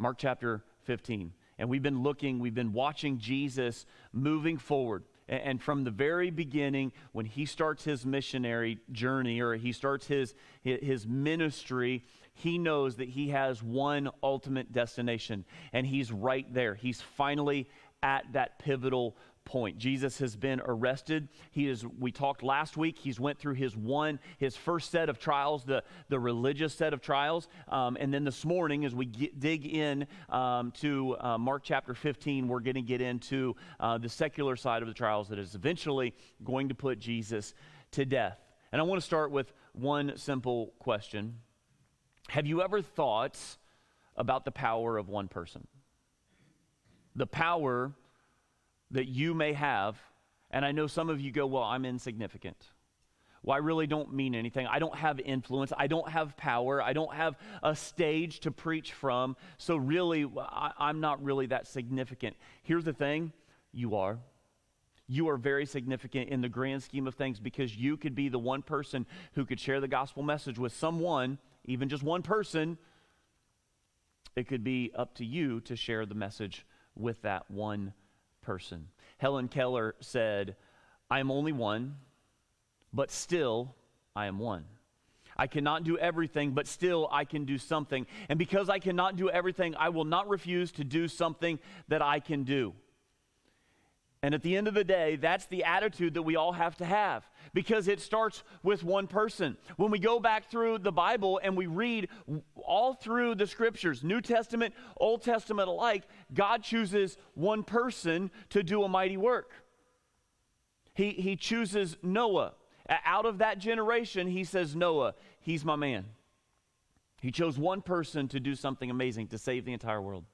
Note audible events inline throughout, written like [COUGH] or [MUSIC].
Mark chapter 15. And we've been looking, we've been watching Jesus moving forward. And from the very beginning, when he starts his missionary journey or he starts his, his ministry, he knows that he has one ultimate destination. And he's right there. He's finally at that pivotal point. Jesus has been arrested. He is we talked last week, he's went through his one his first set of trials, the the religious set of trials. Um, and then this morning as we get, dig in um, to uh, Mark chapter 15, we're going to get into uh, the secular side of the trials that is eventually going to put Jesus to death. And I want to start with one simple question. Have you ever thought about the power of one person? The power that you may have. And I know some of you go, Well, I'm insignificant. Well, I really don't mean anything. I don't have influence. I don't have power. I don't have a stage to preach from. So, really, I, am not really that significant. Here's the thing you are. You are very significant in the grand scheme of things because you could be the one person who could share the gospel message with someone, even just one person. It could be up to you to share the message with that one person. Helen Keller said, I am only one, but still I am one. I cannot do everything, but still I can do something. And because I cannot do everything, I will not refuse to do something that I can do. And at the end of the day, that's the attitude that we all have to have because it starts with one person. When we go back through the Bible and we read all through the scriptures, New Testament, Old Testament alike, God chooses one person to do a mighty work. He, he chooses Noah. Out of that generation, he says, Noah, he's my man. He chose one person to do something amazing to save the entire world.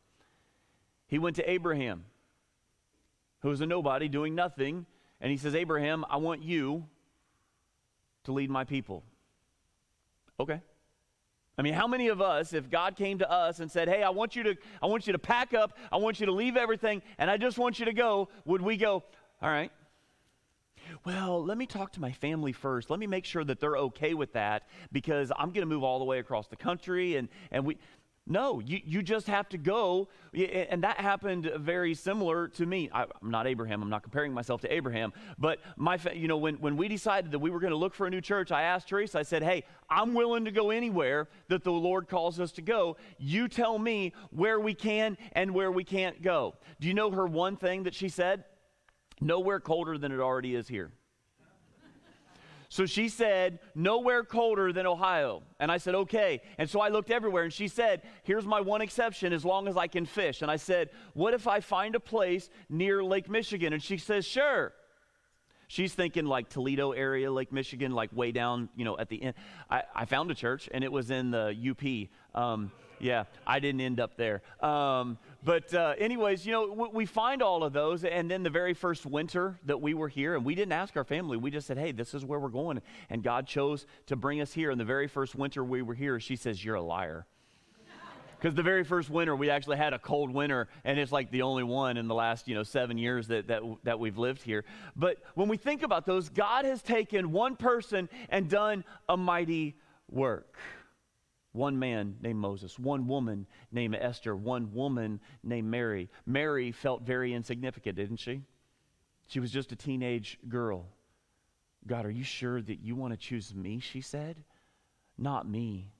He went to Abraham who is a nobody doing nothing. And he says, Abraham, I want you to lead my people. Okay. I mean, how many of us, if God came to us and said, Hey, I want you to, I want you to pack up, I want you to leave everything, and I just want you to go, would we go, All right. Well, let me talk to my family first. Let me make sure that they're okay with that because I'm going to move all the way across the country and, and we no, you, you just have to go. And that happened very similar to me. I, am not Abraham. I'm not comparing myself to Abraham. But my, you know, when, when we decided that we were going to look for a new church, I asked Teresa, I said, hey, I'm willing to go anywhere that the Lord calls us to go. You tell me where we can and where we can't go. Do you know her one thing that she said? Nowhere colder than it already is here. So she said, nowhere colder than Ohio. And I said, okay. And so I looked everywhere and she said, here's my one exception as long as I can fish. And I said, what if I find a place near Lake Michigan? And she says, sure. She's thinking like Toledo area, Lake Michigan, like way down, you know, at the end. I, I found a church and it was in the UP. Um, yeah, I didn't end up there. Um, but, uh, anyways, you know, w- we find all of those. And then the very first winter that we were here, and we didn't ask our family, we just said, hey, this is where we're going. And God chose to bring us here. And the very first winter we were here, she says, you're a liar. Because the very first winter, we actually had a cold winter, and it's like the only one in the last, you know, seven years that, that, that we've lived here. But when we think about those, God has taken one person and done a mighty work one man named Moses, one woman named Esther, one woman named Mary. Mary felt very insignificant, didn't she? She was just a teenage girl. God, are you sure that you want to choose me? She said. Not me.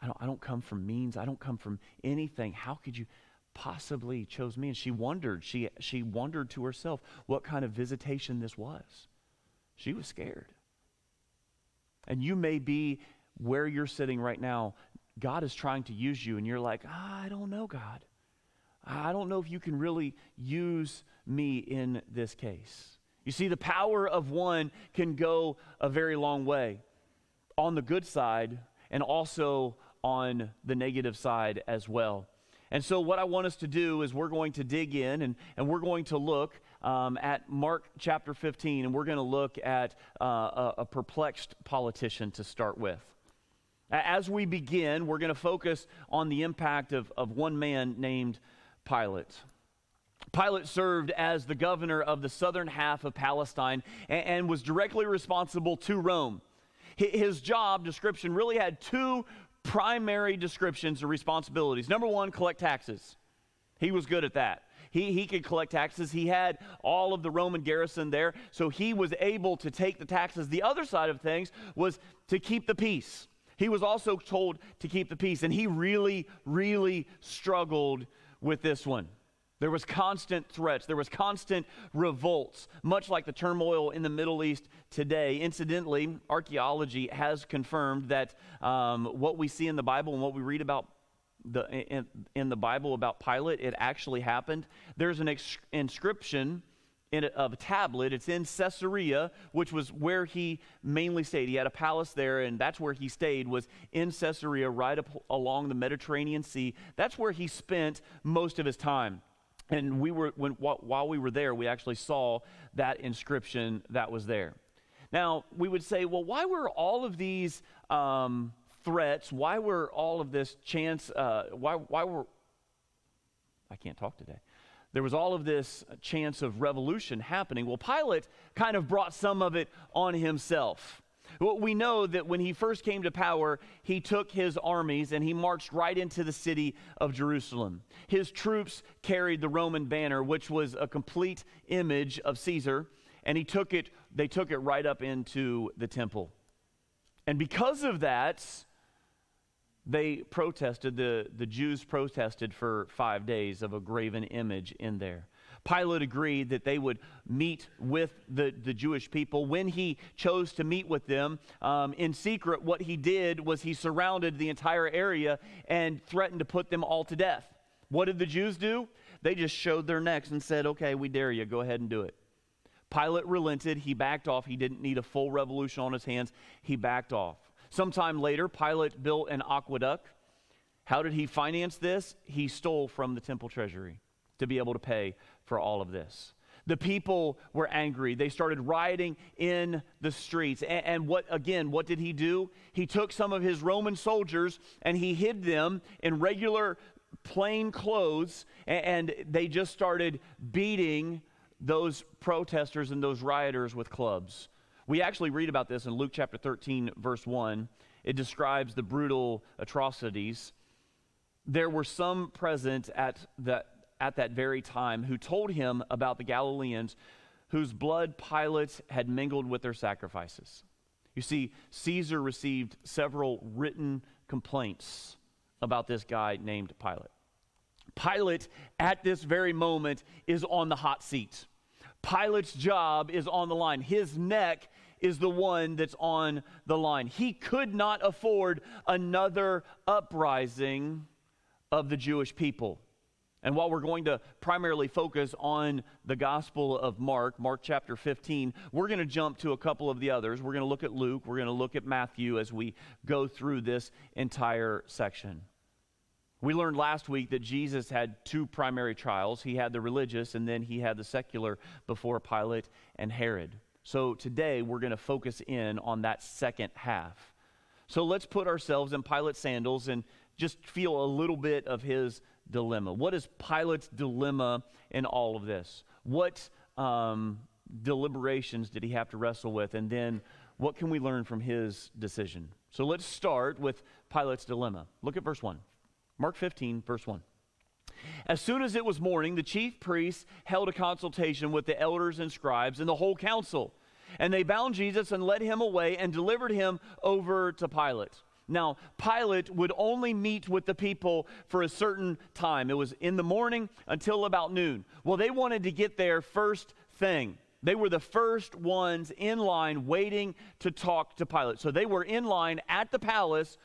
I don't, I don't come from means. I don't come from anything. How could you possibly chose me? And she wondered. She, she wondered to herself what kind of visitation this was. She was scared. And you may be where you're sitting right now, God is trying to use you, and you're like, ah, I don't know, God. I don't know if you can really use me in this case. You see, the power of one can go a very long way on the good side and also on the negative side as well. And so, what I want us to do is we're going to dig in and, and we're going to look um, at Mark chapter 15, and we're going to look at uh, a, a perplexed politician to start with. As we begin, we're going to focus on the impact of, of one man named Pilate. Pilate served as the governor of the southern half of Palestine and, and was directly responsible to Rome. His job description really had two primary descriptions or responsibilities. Number one, collect taxes. He was good at that. He, he could collect taxes. He had all of the Roman garrison there, so he was able to take the taxes. The other side of things was to keep the peace. He was also told to keep the peace, and he really, really struggled with this one. There was constant threats. There was constant revolts, much like the turmoil in the Middle East today. Incidentally, archaeology has confirmed that um, what we see in the Bible and what we read about the, in, in the Bible about Pilate, it actually happened. There's an inscription in a, of a tablet. It's in Caesarea, which was where he mainly stayed. He had a palace there, and that's where he stayed, was in Caesarea, right up along the Mediterranean Sea. That's where he spent most of his time. And we were, when, while we were there, we actually saw that inscription that was there. Now, we would say, well, why were all of these um, threats? Why were all of this chance? Uh, why, why were, I can't talk today. There was all of this chance of revolution happening. Well, Pilate kind of brought some of it on himself. Well, we know that when he first came to power, he took his armies and he marched right into the city of Jerusalem. His troops carried the Roman banner, which was a complete image of Caesar, and he took it, they took it right up into the temple. And because of that, they protested, the, the Jews protested for five days of a graven image in there. Pilate agreed that they would meet with the, the Jewish people. When he chose to meet with them um, in secret, what he did was he surrounded the entire area and threatened to put them all to death. What did the Jews do? They just showed their necks and said, Okay, we dare you, go ahead and do it. Pilate relented. He backed off. He didn't need a full revolution on his hands. He backed off. Sometime later, Pilate built an aqueduct. How did he finance this? He stole from the temple treasury to be able to pay for all of this. The people were angry. They started rioting in the streets. And, and, what, again, what did he do? He took some of his Roman soldiers and he hid them in regular plain clothes, and, and they just started beating those protesters and those rioters with clubs. We actually read about this in Luke chapter 13, verse 1. It describes the brutal atrocities. There were some present at that at that very time who told him about the Galileans whose blood Pilate had mingled with their sacrifices. You see, Caesar received several written complaints about this guy named Pilate. Pilate, at this very moment, is on the hot seat. Pilate's job is on the line. His neck is the one that's on the line. He could not afford another uprising of the Jewish people. And while we're going to primarily focus on the Gospel of Mark, Mark chapter 15, we're going to jump to a couple of the others. We're going to look at Luke, we're going to look at Matthew as we go through this entire section. We learned last week that Jesus had two primary trials. He had the religious, and then he had the secular before Pilate and Herod. So today we're going to focus in on that second half. So let's put ourselves in Pilate's sandals and just feel a little bit of his dilemma? What is Pilate's dilemma in all of this? What um, deliberations did he have to wrestle with? And then what can we learn from his decision? So let's start with Pilate's dilemma. Look at verse 1. Mark 15, verse 1. As soon as it was morning, the chief priests held a consultation with the elders and scribes and the whole council. And they bound Jesus and led him away and delivered him over to Pilate. Now, Pilate would only meet with the people for a certain time. It was in the morning until about noon. Well, they wanted to get there first thing. They were the first ones in line waiting to talk to Pilate. So they were in line at the palace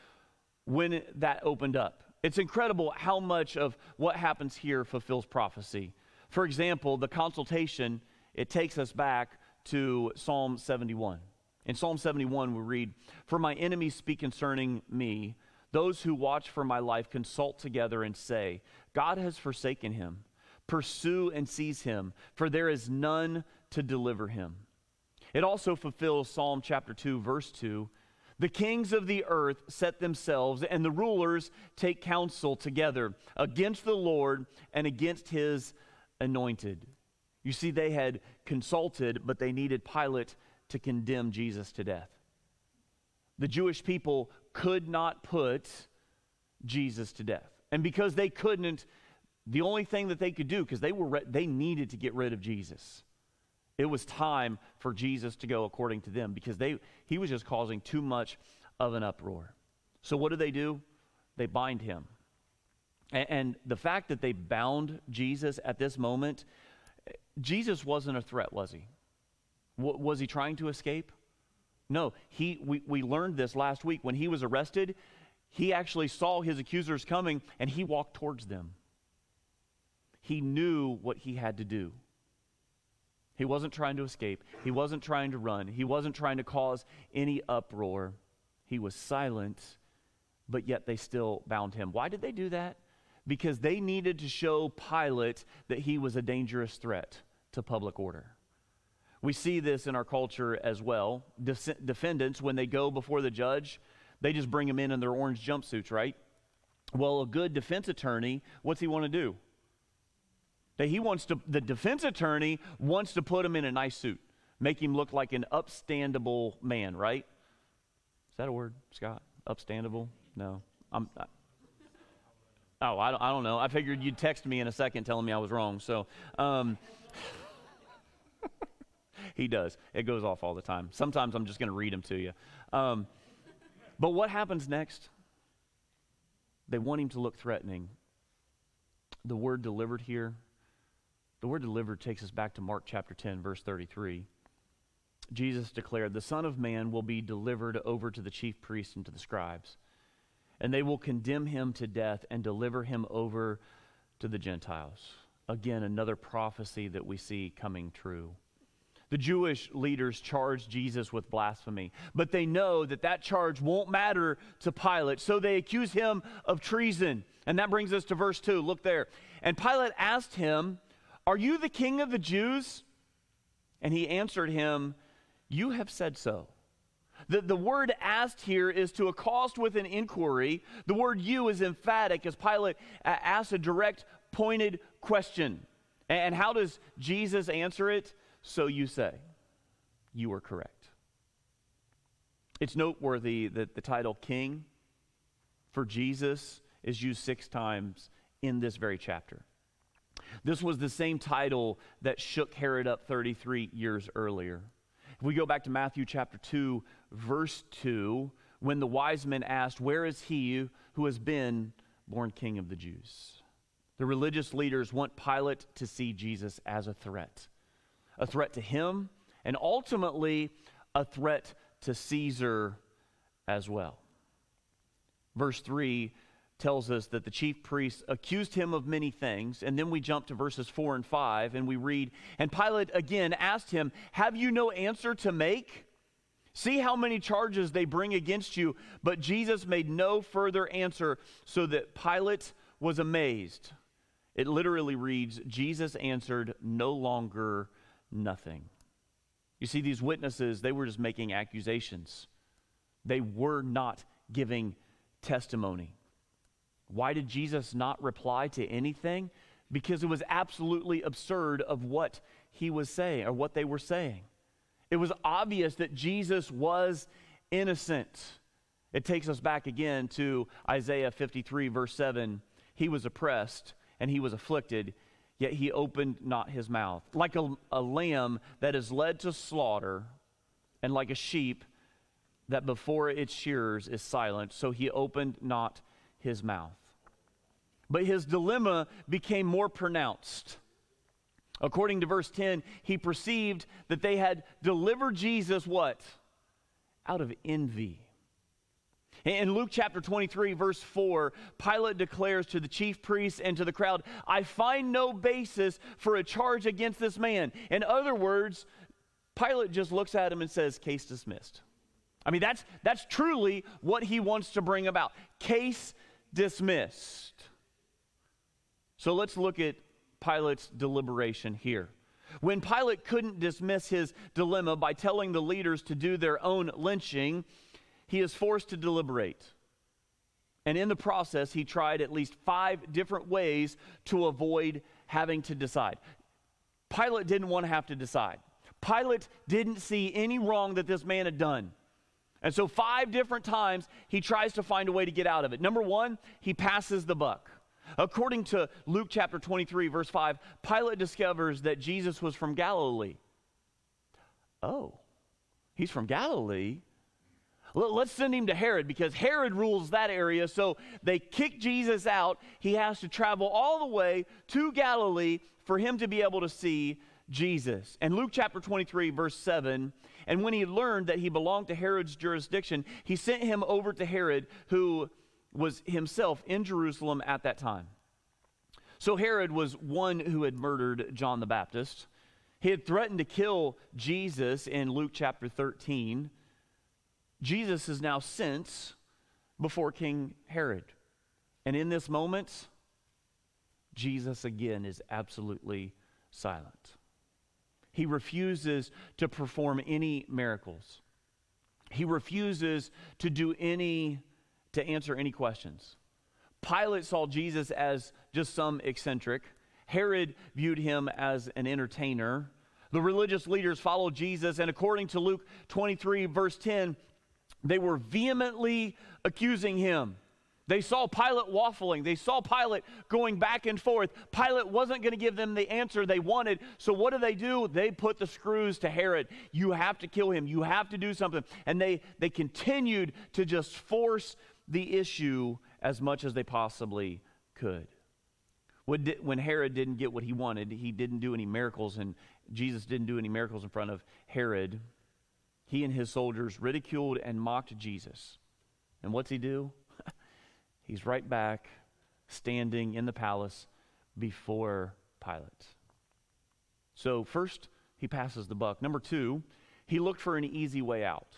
when that opened up. It's incredible how much of what happens here fulfills prophecy. For example, the consultation, it takes us back to Psalm 71. In Psalm 71, we read, For my enemies speak concerning me. Those who watch for my life consult together and say, God has forsaken him. Pursue and seize him, for there is none to deliver him. It also fulfills Psalm chapter 2, verse 2. The kings of the earth set themselves, and the rulers take counsel together against the Lord and against his anointed. You see, they had consulted, but they needed Pilate to condemn Jesus to death. The Jewish people could not put Jesus to death. And because they couldn't, the only thing that they could do, because they were re- they needed to get rid of Jesus. It was time for Jesus to go according to them because they he was just causing too much of an uproar. So what do they do? They bind him. And, and the fact that they bound Jesus at this moment, Jesus wasn't a threat, was he? W- was he trying to escape? No, he, we, we learned this last week. When he was arrested, he actually saw his accusers coming and he walked towards them. He knew what he had to do. He wasn't trying to escape, he wasn't trying to run, he wasn't trying to cause any uproar. He was silent, but yet they still bound him. Why did they do that? Because they needed to show Pilate that he was a dangerous threat to public order. We see this in our culture as well. De- defendants, when they go before the judge, they just bring them in in their orange jumpsuits, right? Well, a good defense attorney, what's he want to do? That he wants to, the defense attorney wants to put him in a nice suit, make him look like an upstandable man, right? Is that a word, Scott? Upstandable? No. I'm, I, oh, I don't, I don't know. I figured you'd text me in a second telling me I was wrong. So, um, [LAUGHS] he does. It goes off all the time. Sometimes I'm just going to read them to you. Um, but what happens next? They want him to look threatening. The word delivered here, the word delivered takes us back to Mark chapter 10, verse 33. Jesus declared, The Son of Man will be delivered over to the chief priests and to the scribes, and they will condemn him to death and deliver him over to the Gentiles. Again, another prophecy that we see coming true. The Jewish leaders charge Jesus with blasphemy, but they know that that charge won't matter to Pilate, so they accuse him of treason. And that brings us to verse 2. Look there. And Pilate asked him, Are you the king of the Jews? And he answered him, You have said so. The, the word asked here is to accost with an inquiry. The word you is emphatic as Pilate asks a direct, pointed question. And how does Jesus answer it? So you say. You are correct. It's noteworthy that the title king for Jesus is used six times in this very chapter. This was the same title that shook Herod up 33 years earlier. If we go back to Matthew chapter 2, verse 2, when the wise men asked, Where is he who has been born king of the Jews? The religious leaders want Pilate to see Jesus as a threat a threat to him, and ultimately a threat to Caesar as well. Verse 3 tells us that the chief priests accused him of many things. And then we jump to verses 4 and 5 and we read, And Pilate again asked him, Have you no answer to make? See how many charges they bring against you. But Jesus made no further answer, so that Pilate was amazed. It literally reads, Jesus answered no longer nothing. You see, these witnesses, they were just making accusations. They were not giving testimony. Why did Jesus not reply to anything? Because it was absolutely absurd of what he was saying or what they were saying. It was obvious that Jesus was innocent. It takes us back again to Isaiah 53, verse 7. He was oppressed and he was afflicted, yet he opened not his mouth. Like a, a lamb that is led to slaughter, and like a sheep that before its shearers is silent, so he opened not his mouth. But his dilemma became more pronounced. According to verse 10, he perceived that they had delivered Jesus what? Out of envy. In Luke chapter 23, verse 4, Pilate declares to the chief priests and to the crowd, I find no basis for a charge against this man. In other words, Pilate just looks at him and says, Case dismissed. I mean, that's, that's truly what he wants to bring about. Case dismissed. So let's look at Pilate's deliberation here. When Pilate couldn't dismiss his dilemma by telling the leaders to do their own lynching, he is forced to deliberate. And in the process, he tried at least five different ways to avoid having to decide. Pilate didn't want to have to decide. Pilate didn't see any wrong that this man had done. And so, five different times, he tries to find a way to get out of it. Number one, he passes the buck. According to Luke chapter 23, verse 5, Pilate discovers that Jesus was from Galilee. Oh, he's from Galilee? Let's send him to Herod because Herod rules that area. So they kick Jesus out. He has to travel all the way to Galilee for him to be able to see Jesus. And Luke chapter 23, verse 7 And when he learned that he belonged to Herod's jurisdiction, he sent him over to Herod, who was himself in Jerusalem at that time. So Herod was one who had murdered John the Baptist. He had threatened to kill Jesus in Luke chapter 13. Jesus is now sent before King Herod. And in this moment, Jesus again is absolutely silent. He refuses to perform any miracles. He refuses to do any, to answer any questions. Pilate saw Jesus as just some eccentric. Herod viewed him as an entertainer. The religious leaders followed Jesus, and according to Luke 23, verse 10, they were vehemently accusing him. They saw Pilate waffling. They saw Pilate going back and forth. Pilate wasn't going to give them the answer they wanted. So, what do they do? They put the screws to Herod. You have to kill him. You have to do something. And they, they continued to just force the issue as much as they possibly could. When Herod didn't get what he wanted, he didn't do any miracles, and Jesus didn't do any miracles in front of Herod. He and his soldiers ridiculed and mocked Jesus. And what's he do? [LAUGHS] he's right back standing in the palace before Pilate. So, first, he passes the buck. Number two, he looked for an easy way out.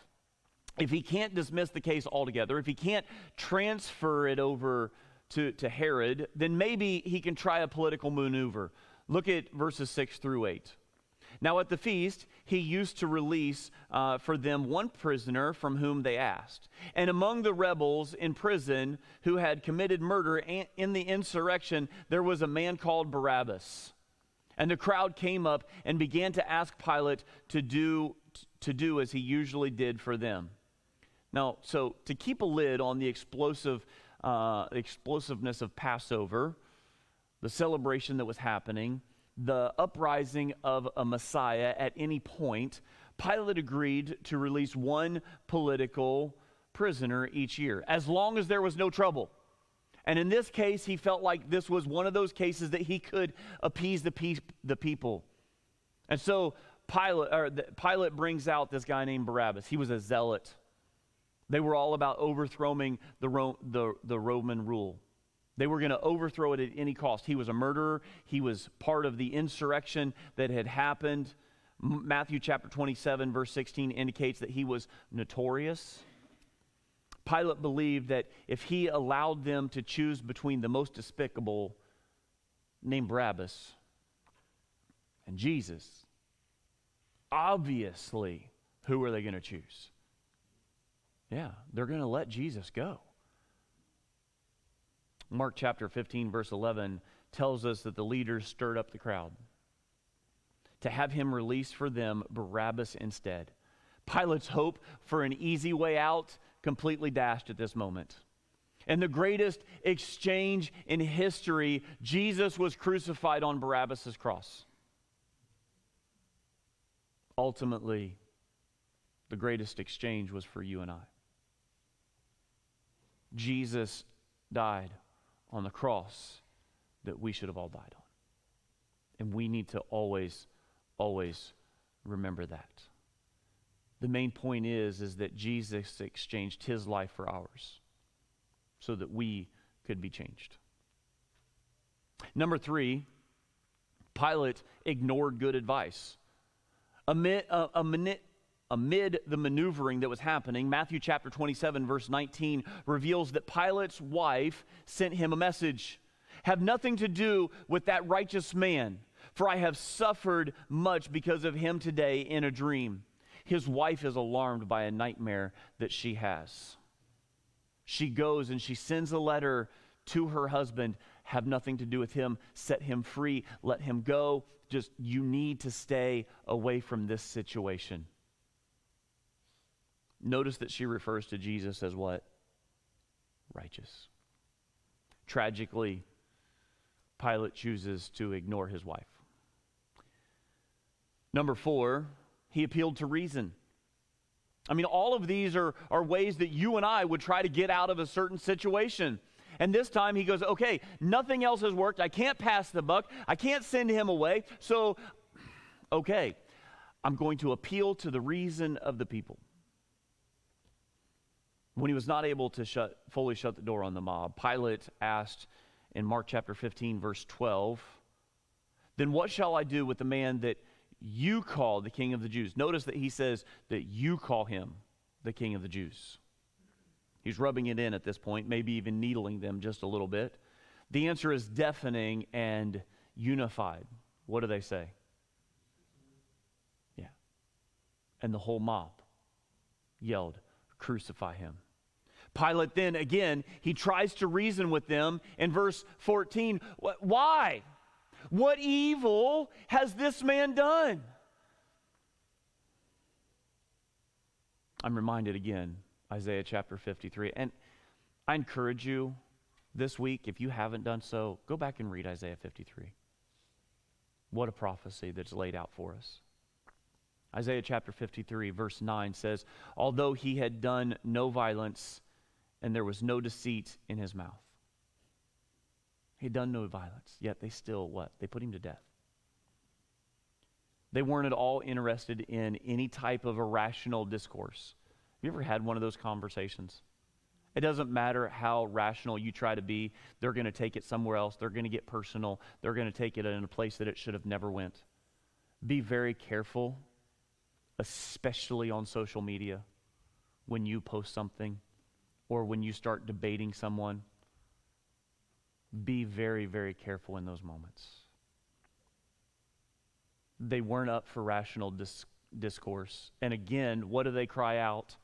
If he can't dismiss the case altogether, if he can't transfer it over to, to Herod, then maybe he can try a political maneuver. Look at verses 6 through 8. Now, at the feast, he used to release uh, for them one prisoner from whom they asked. And among the rebels in prison who had committed murder in the insurrection, there was a man called Barabbas. And the crowd came up and began to ask Pilate to do, to do as he usually did for them. Now, so to keep a lid on the explosive, uh, explosiveness of Passover, the celebration that was happening, the uprising of a Messiah at any point, Pilate agreed to release one political prisoner each year, as long as there was no trouble. And in this case, he felt like this was one of those cases that he could appease the, pe- the people. And so Pilate, or the, Pilate brings out this guy named Barabbas. He was a zealot. They were all about overthrowing the, Ro- the, the Roman rule. They were going to overthrow it at any cost. He was a murderer. He was part of the insurrection that had happened. Matthew chapter 27, verse 16 indicates that he was notorious. Pilate believed that if he allowed them to choose between the most despicable, named Barabbas, and Jesus, obviously, who were they going to choose? Yeah, they're going to let Jesus go. Mark chapter 15, verse 11, tells us that the leaders stirred up the crowd to have him release for them Barabbas instead. Pilate's hope for an easy way out completely dashed at this moment. And the greatest exchange in history, Jesus was crucified on Barabbas' cross. Ultimately, the greatest exchange was for you and I. Jesus died on the cross that we should have all died on. And we need to always, always remember that. The main point is, is that Jesus exchanged his life for ours so that we could be changed. Number three, Pilate ignored good advice. Uh, amid, amid the maneuvering that was happening, Matthew chapter 27, verse 19, reveals that Pilate's wife sent him a message Have nothing to do with that righteous man, for I have suffered much because of him today in a dream. His wife is alarmed by a nightmare that she has. She goes and she sends a letter to her husband have nothing to do with him, set him free, let him go. Just, you need to stay away from this situation. Notice that she refers to Jesus as what? Righteous. Tragically, Pilate chooses to ignore his wife. Number four, he appealed to reason. I mean, all of these are, are ways that you and I would try to get out of a certain situation. And this time he goes, okay, nothing else has worked. I can't pass the buck. I can't send him away. So, okay, I'm going to appeal to the reason of the people. When he was not able to shut, fully shut the door on the mob, Pilate asked in Mark chapter 15, verse 12, Then what shall I do with the man that you call the king of the Jews? Notice that he says that you call him the king of the Jews. He's rubbing it in at this point, maybe even needling them just a little bit. The answer is deafening and unified. What do they say? Yeah. And the whole mob yelled, Crucify him. Pilate then, again, he tries to reason with them in verse 14. Why? What evil has this man done? I'm reminded again Isaiah chapter 53. And I encourage you this week, if you haven't done so, go back and read Isaiah 53. What a prophecy that's laid out for us. Isaiah chapter 53, verse 9 says, Although he had done no violence and there was no deceit in his mouth. He had done no violence, yet they still what? They put him to death. They weren't at all interested in any type of irrational discourse. Have you ever had one of those conversations? It doesn't matter how rational you try to be, they're going to take it somewhere else. They're going to get personal. They're going to take it in a place that it should have never went. Be very careful, especially on social media, when you post something or when you start debating someone. Be very, very careful in those moments. They weren't up for rational dis- discourse. And again, what do they cry out?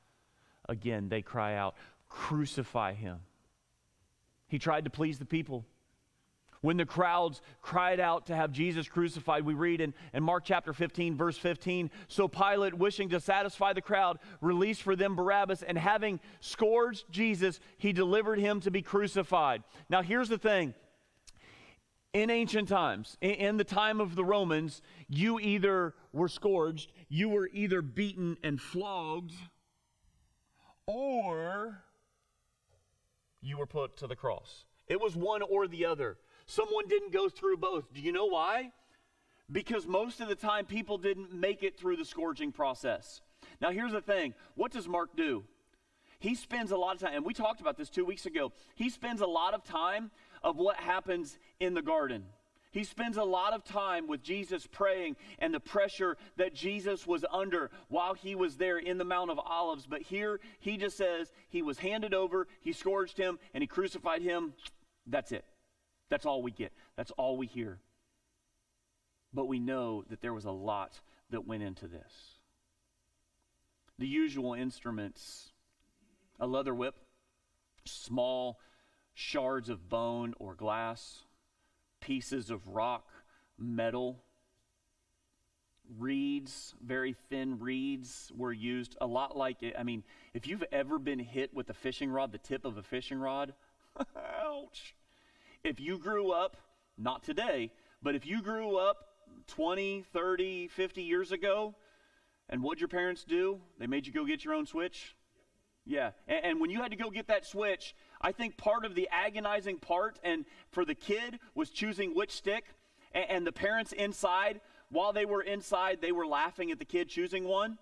again, they cry out, Crucify him. He tried to please the people. When the crowds cried out to have Jesus crucified, we read in, in Mark chapter 15, verse 15 So Pilate, wishing to satisfy the crowd, released for them Barabbas, and having scourged Jesus, he delivered him to be crucified. Now, here's the thing in ancient times, in the time of the Romans, you either were scourged, you were either beaten and flogged or you were put to the cross. It was one or the other. Someone didn't go through both. Do you know why? Because most of the time people didn't make it through the scourging process. Now, here's the thing what does Mark do? He spends a lot of time, and we talked about this two weeks ago. He spends a lot of time of what happens in the garden. He spends a lot of time with Jesus praying and the pressure that Jesus was under while he was there in the Mount of Olives. But here he just says he was handed over, he scourged him, and he crucified him. That's it. That's all we get. That's all we hear. But we know that there was a lot that went into this. The usual instruments a leather whip, small shards of bone or glass pieces of rock, metal, reeds, very thin reeds were used, a lot like. I mean, if you've ever been hit with a fishing rod, the tip of a fishing rod, [LAUGHS] ouch. If you grew up, not today, but if you grew up 20, 30, 50 years ago, and what'd your parents do? They made you go get your own switch? Yeah. And, and, when you had to go get that switch, I think part of the agonizing part and for the kid was choosing which stick. And, and the parents inside, while they were inside, they were laughing at the kid choosing one.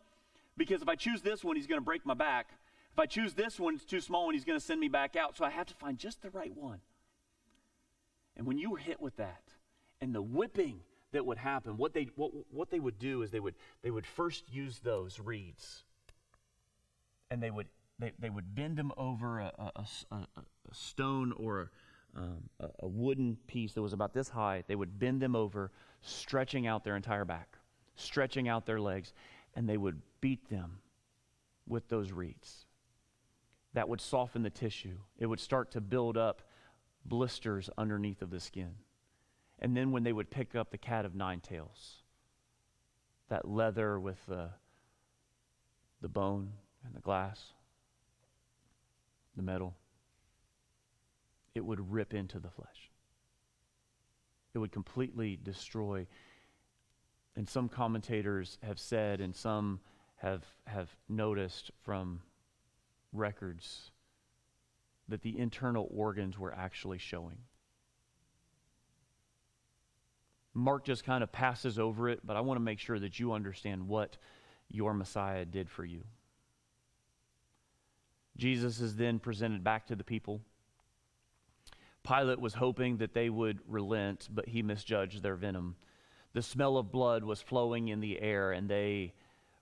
Because if I choose this one, he's going to break my back. If I choose this one, it's too small and he's going to send me back out. So I have to find just the right one. And when you were hit with that and the whipping that would happen, what they, what, what they would do is they would, they would first use those reeds and they would they, they would bend them over a, a, a, a stone or um, a, wooden piece that was about this high. They would bend them over, stretching out their entire back, stretching out their legs, and they would beat them with those reeds. That would soften the tissue. It would start to build up blisters underneath of the skin. And then when they would pick up the cat of nine tails, that leather with the, the bone, and the glass, the metal, it would rip into the flesh. It would completely destroy. And some commentators have said, and some have, have noticed from records, that the internal organs were actually showing. Mark just kind of passes over it, but I want to make sure that you understand what your Messiah did for you. Jesus is then presented back to the people. Pilate was hoping that they would relent, but he misjudged their venom. The smell of blood was flowing in the air, and they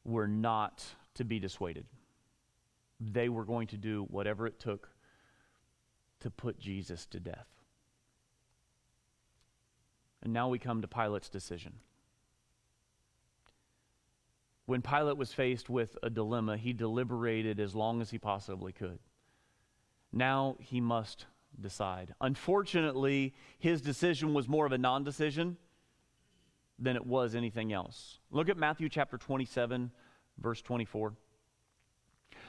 were not to be dissuaded. They were going to do whatever it took to put Jesus to death. And now we come to Pilate's decision. When Pilate was faced with a dilemma, he deliberated as long as he possibly could. Now he must decide. Unfortunately, his decision was more of a non decision than it was anything else. Look at Matthew chapter 27, verse 24.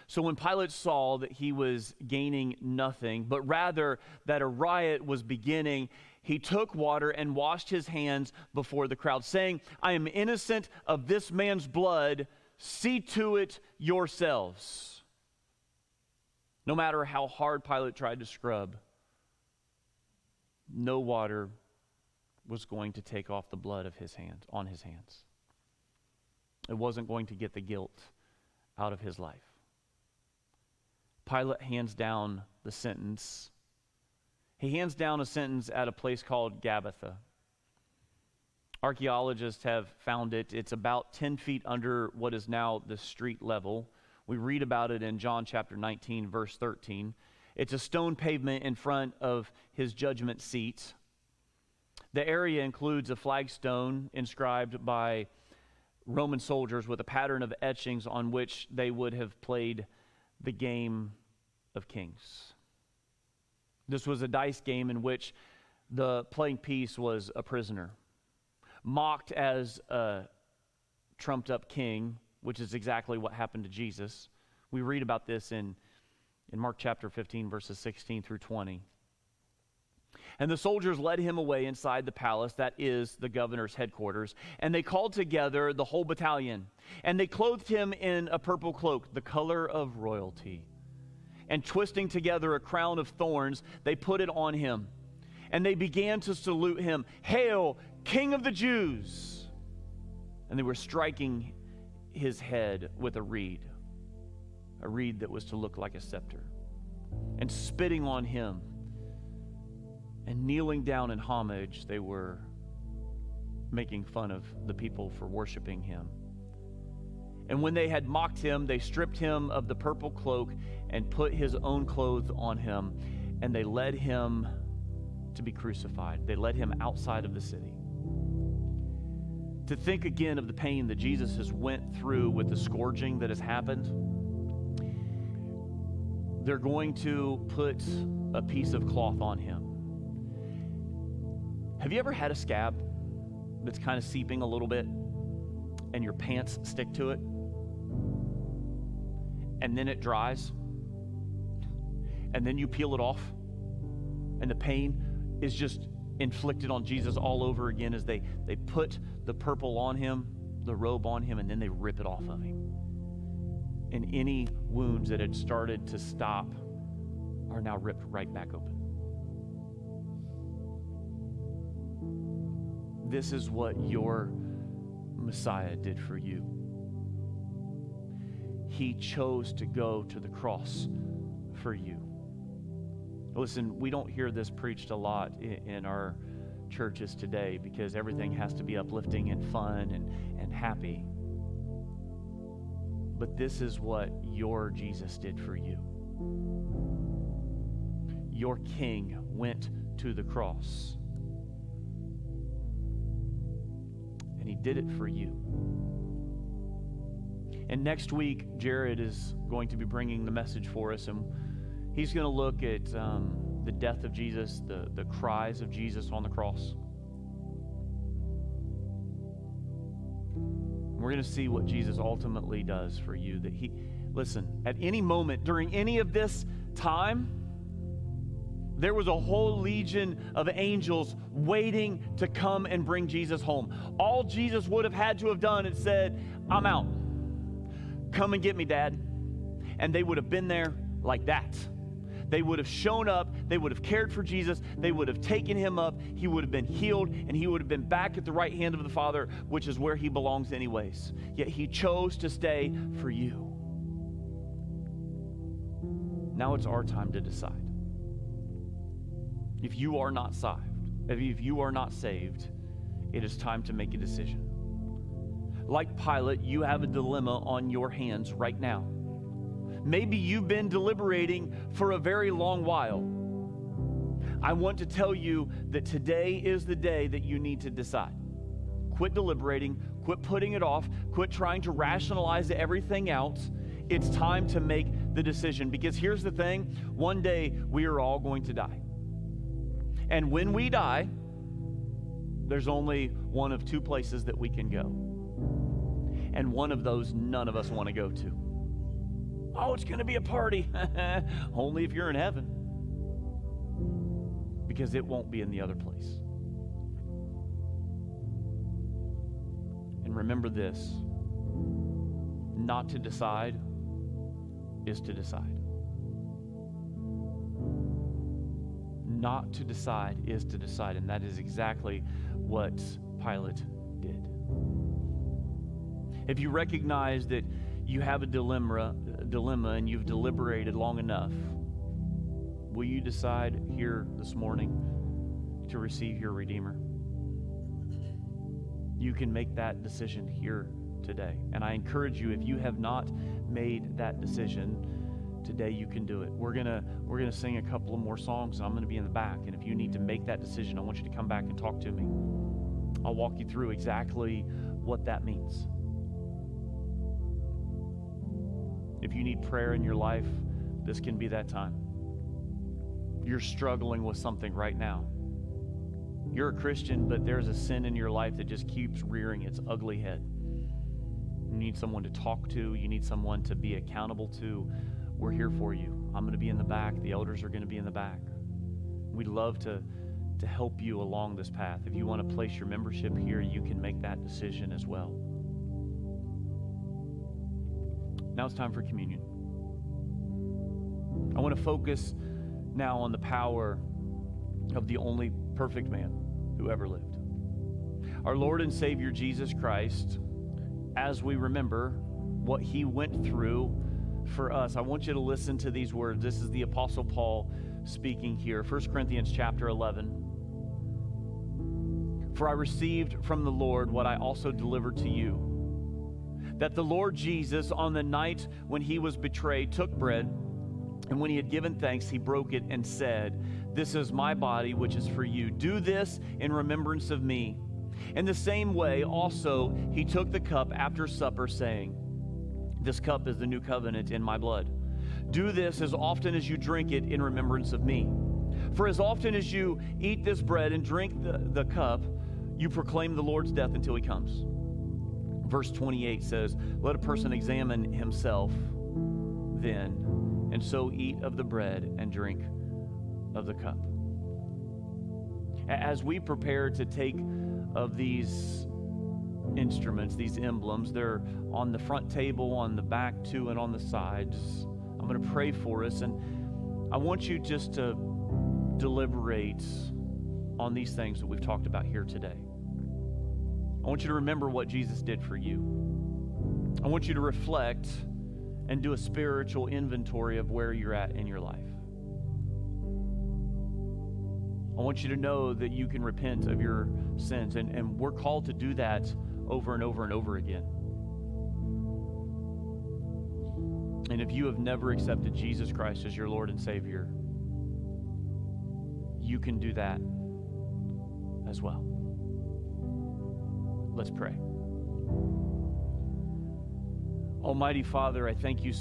So when Pilate saw that he was gaining nothing, but rather that a riot was beginning, he took water and washed his hands before the crowd, saying, I am innocent of this man's blood. See to it yourselves. No matter how hard Pilate tried to scrub, no water was going to take off the blood of his hands on his hands. It wasn't going to get the guilt out of his life. Pilate hands down the sentence. He hands down a sentence at a place called Gabbatha. Archaeologists have found it. It's about 10 feet under what is now the street level. We read about it in John chapter 19, verse 13. It's a stone pavement in front of his judgment seat. The area includes a flagstone inscribed by Roman soldiers with a pattern of etchings on which they would have played the game of kings. This was a dice game in which the playing piece was a prisoner, mocked as a trumped up king, which is exactly what happened to Jesus. We read about this in, in Mark chapter 15, verses 16 through 20. And the soldiers led him away inside the palace, that is the governor's headquarters, and they called together the whole battalion. And they clothed him in a purple cloak, the color of royalty. And twisting together a crown of thorns, they put it on him. And they began to salute him Hail, King of the Jews! And they were striking his head with a reed, a reed that was to look like a scepter, and spitting on him and kneeling down in homage, they were making fun of the people for worshiping him. And when they had mocked him, they stripped him of the purple cloak and put his own clothes on him, and they led him to be crucified. They led him outside of the city. To think again of the pain that Jesus has went through with the scourging that has happened, they're going to put a piece of cloth on him have you ever had a scab that's kind of seeping a little bit and your pants stick to it? And then it dries? And then you peel it off? And the pain is just inflicted on Jesus all over again as they, they put the purple on him, the robe on him, and then they rip it off of him. And any wounds that had started to stop are now ripped right back open. This is what your Messiah did for you. He chose to go to the cross for you. Listen, we don't hear this preached a lot in, our churches today because everything has to be uplifting and fun and, and happy. But this is what your Jesus did for you. Your King went to the cross. And He did it for you. And next week, Jared is going to be bringing the message for us, and he's going to look at um, the death of Jesus, the, the cries of Jesus on the cross. We're going to see what Jesus ultimately does for you. That he, listen, at any moment during any of this time, there was a whole legion of angels waiting to come and bring Jesus home. All Jesus would have had to have done is said, I'm out. Come and get me, Dad. And they would have been there like that. They would have shown up, they would have cared for Jesus, they would have taken him up, he would have been healed, and he would have been back at the right hand of the Father, which is where he belongs, anyways. Yet he chose to stay for you. Now it's our time to decide. If you are not saved, if you are not saved, it is time to make a decision. Like Pilate, you have a dilemma on your hands right now. Maybe you've been deliberating for a very long while. I want to tell you that today is the day that you need to decide. Quit deliberating, quit putting it off, quit trying to rationalize everything else. It's time to make the decision because here's the thing one day we are all going to die. And when we die, there's only one of two places that we can go. And one of those none of us want to go to. Oh, it's going to be a party. [LAUGHS] only if you're in heaven. Because it won't be in the other place. And remember this not to decide is to decide. Not to decide is to decide. And that is exactly what Pilate did. If you recognize that you have a dilemma, a dilemma and you've deliberated long enough, will you decide here this morning to receive your Redeemer? You can make that decision here today. And I encourage you, if you have not made that decision, today you can do it. We're going to we're going to sing a couple of more songs and I'm going to be in the back and if you need to make that decision, I want you to come back and talk to me. I'll walk you through exactly what that means. If you need prayer in your life, this can be that time. You're struggling with something right now. You're a Christian, but there's a sin in your life that just keeps rearing its ugly head. You need someone to talk to, you need someone to be accountable to we're here for you. I'm going to be in the back. The elders are going to be in the back. We'd love to, to help you along this path. If you want to place your membership here, you can make that decision as well. Now it's time for communion. I want to focus now on the power of the only perfect man who ever lived. Our Lord and Savior Jesus Christ, as we remember what he went through for us. I want you to listen to these words. This is the Apostle Paul speaking here. 1 Corinthians chapter 11. For I received from the Lord what I also delivered to you that the Lord Jesus, on the night when he was betrayed, took bread, and when he had given thanks, he broke it and said, This is my body, which is for you. Do this in remembrance of me. In the same way, also, he took the cup after supper, saying, this cup is the new covenant in my blood. Do this as often as you drink it in remembrance of me. For as often as you eat this bread and drink the, the cup, you proclaim the Lord's death until he comes. Verse 28 says, Let a person examine himself then, and so eat of the bread and drink of the cup. As we prepare to take of these instruments, these emblems. They're on the front table, on the back too, and on the sides. I'm going to pray for us, and I want you just to deliberate on these things that we've talked about here today. I want you to remember what Jesus did for you. I want you to reflect and do a spiritual inventory of where you're at in your life. I want you to know that you can repent of your sins, and, and we're called to do that over and over and over again. And if you have never accepted Jesus Christ as your Lord and Savior, you can do that as well. Let's pray. Almighty Father, I thank you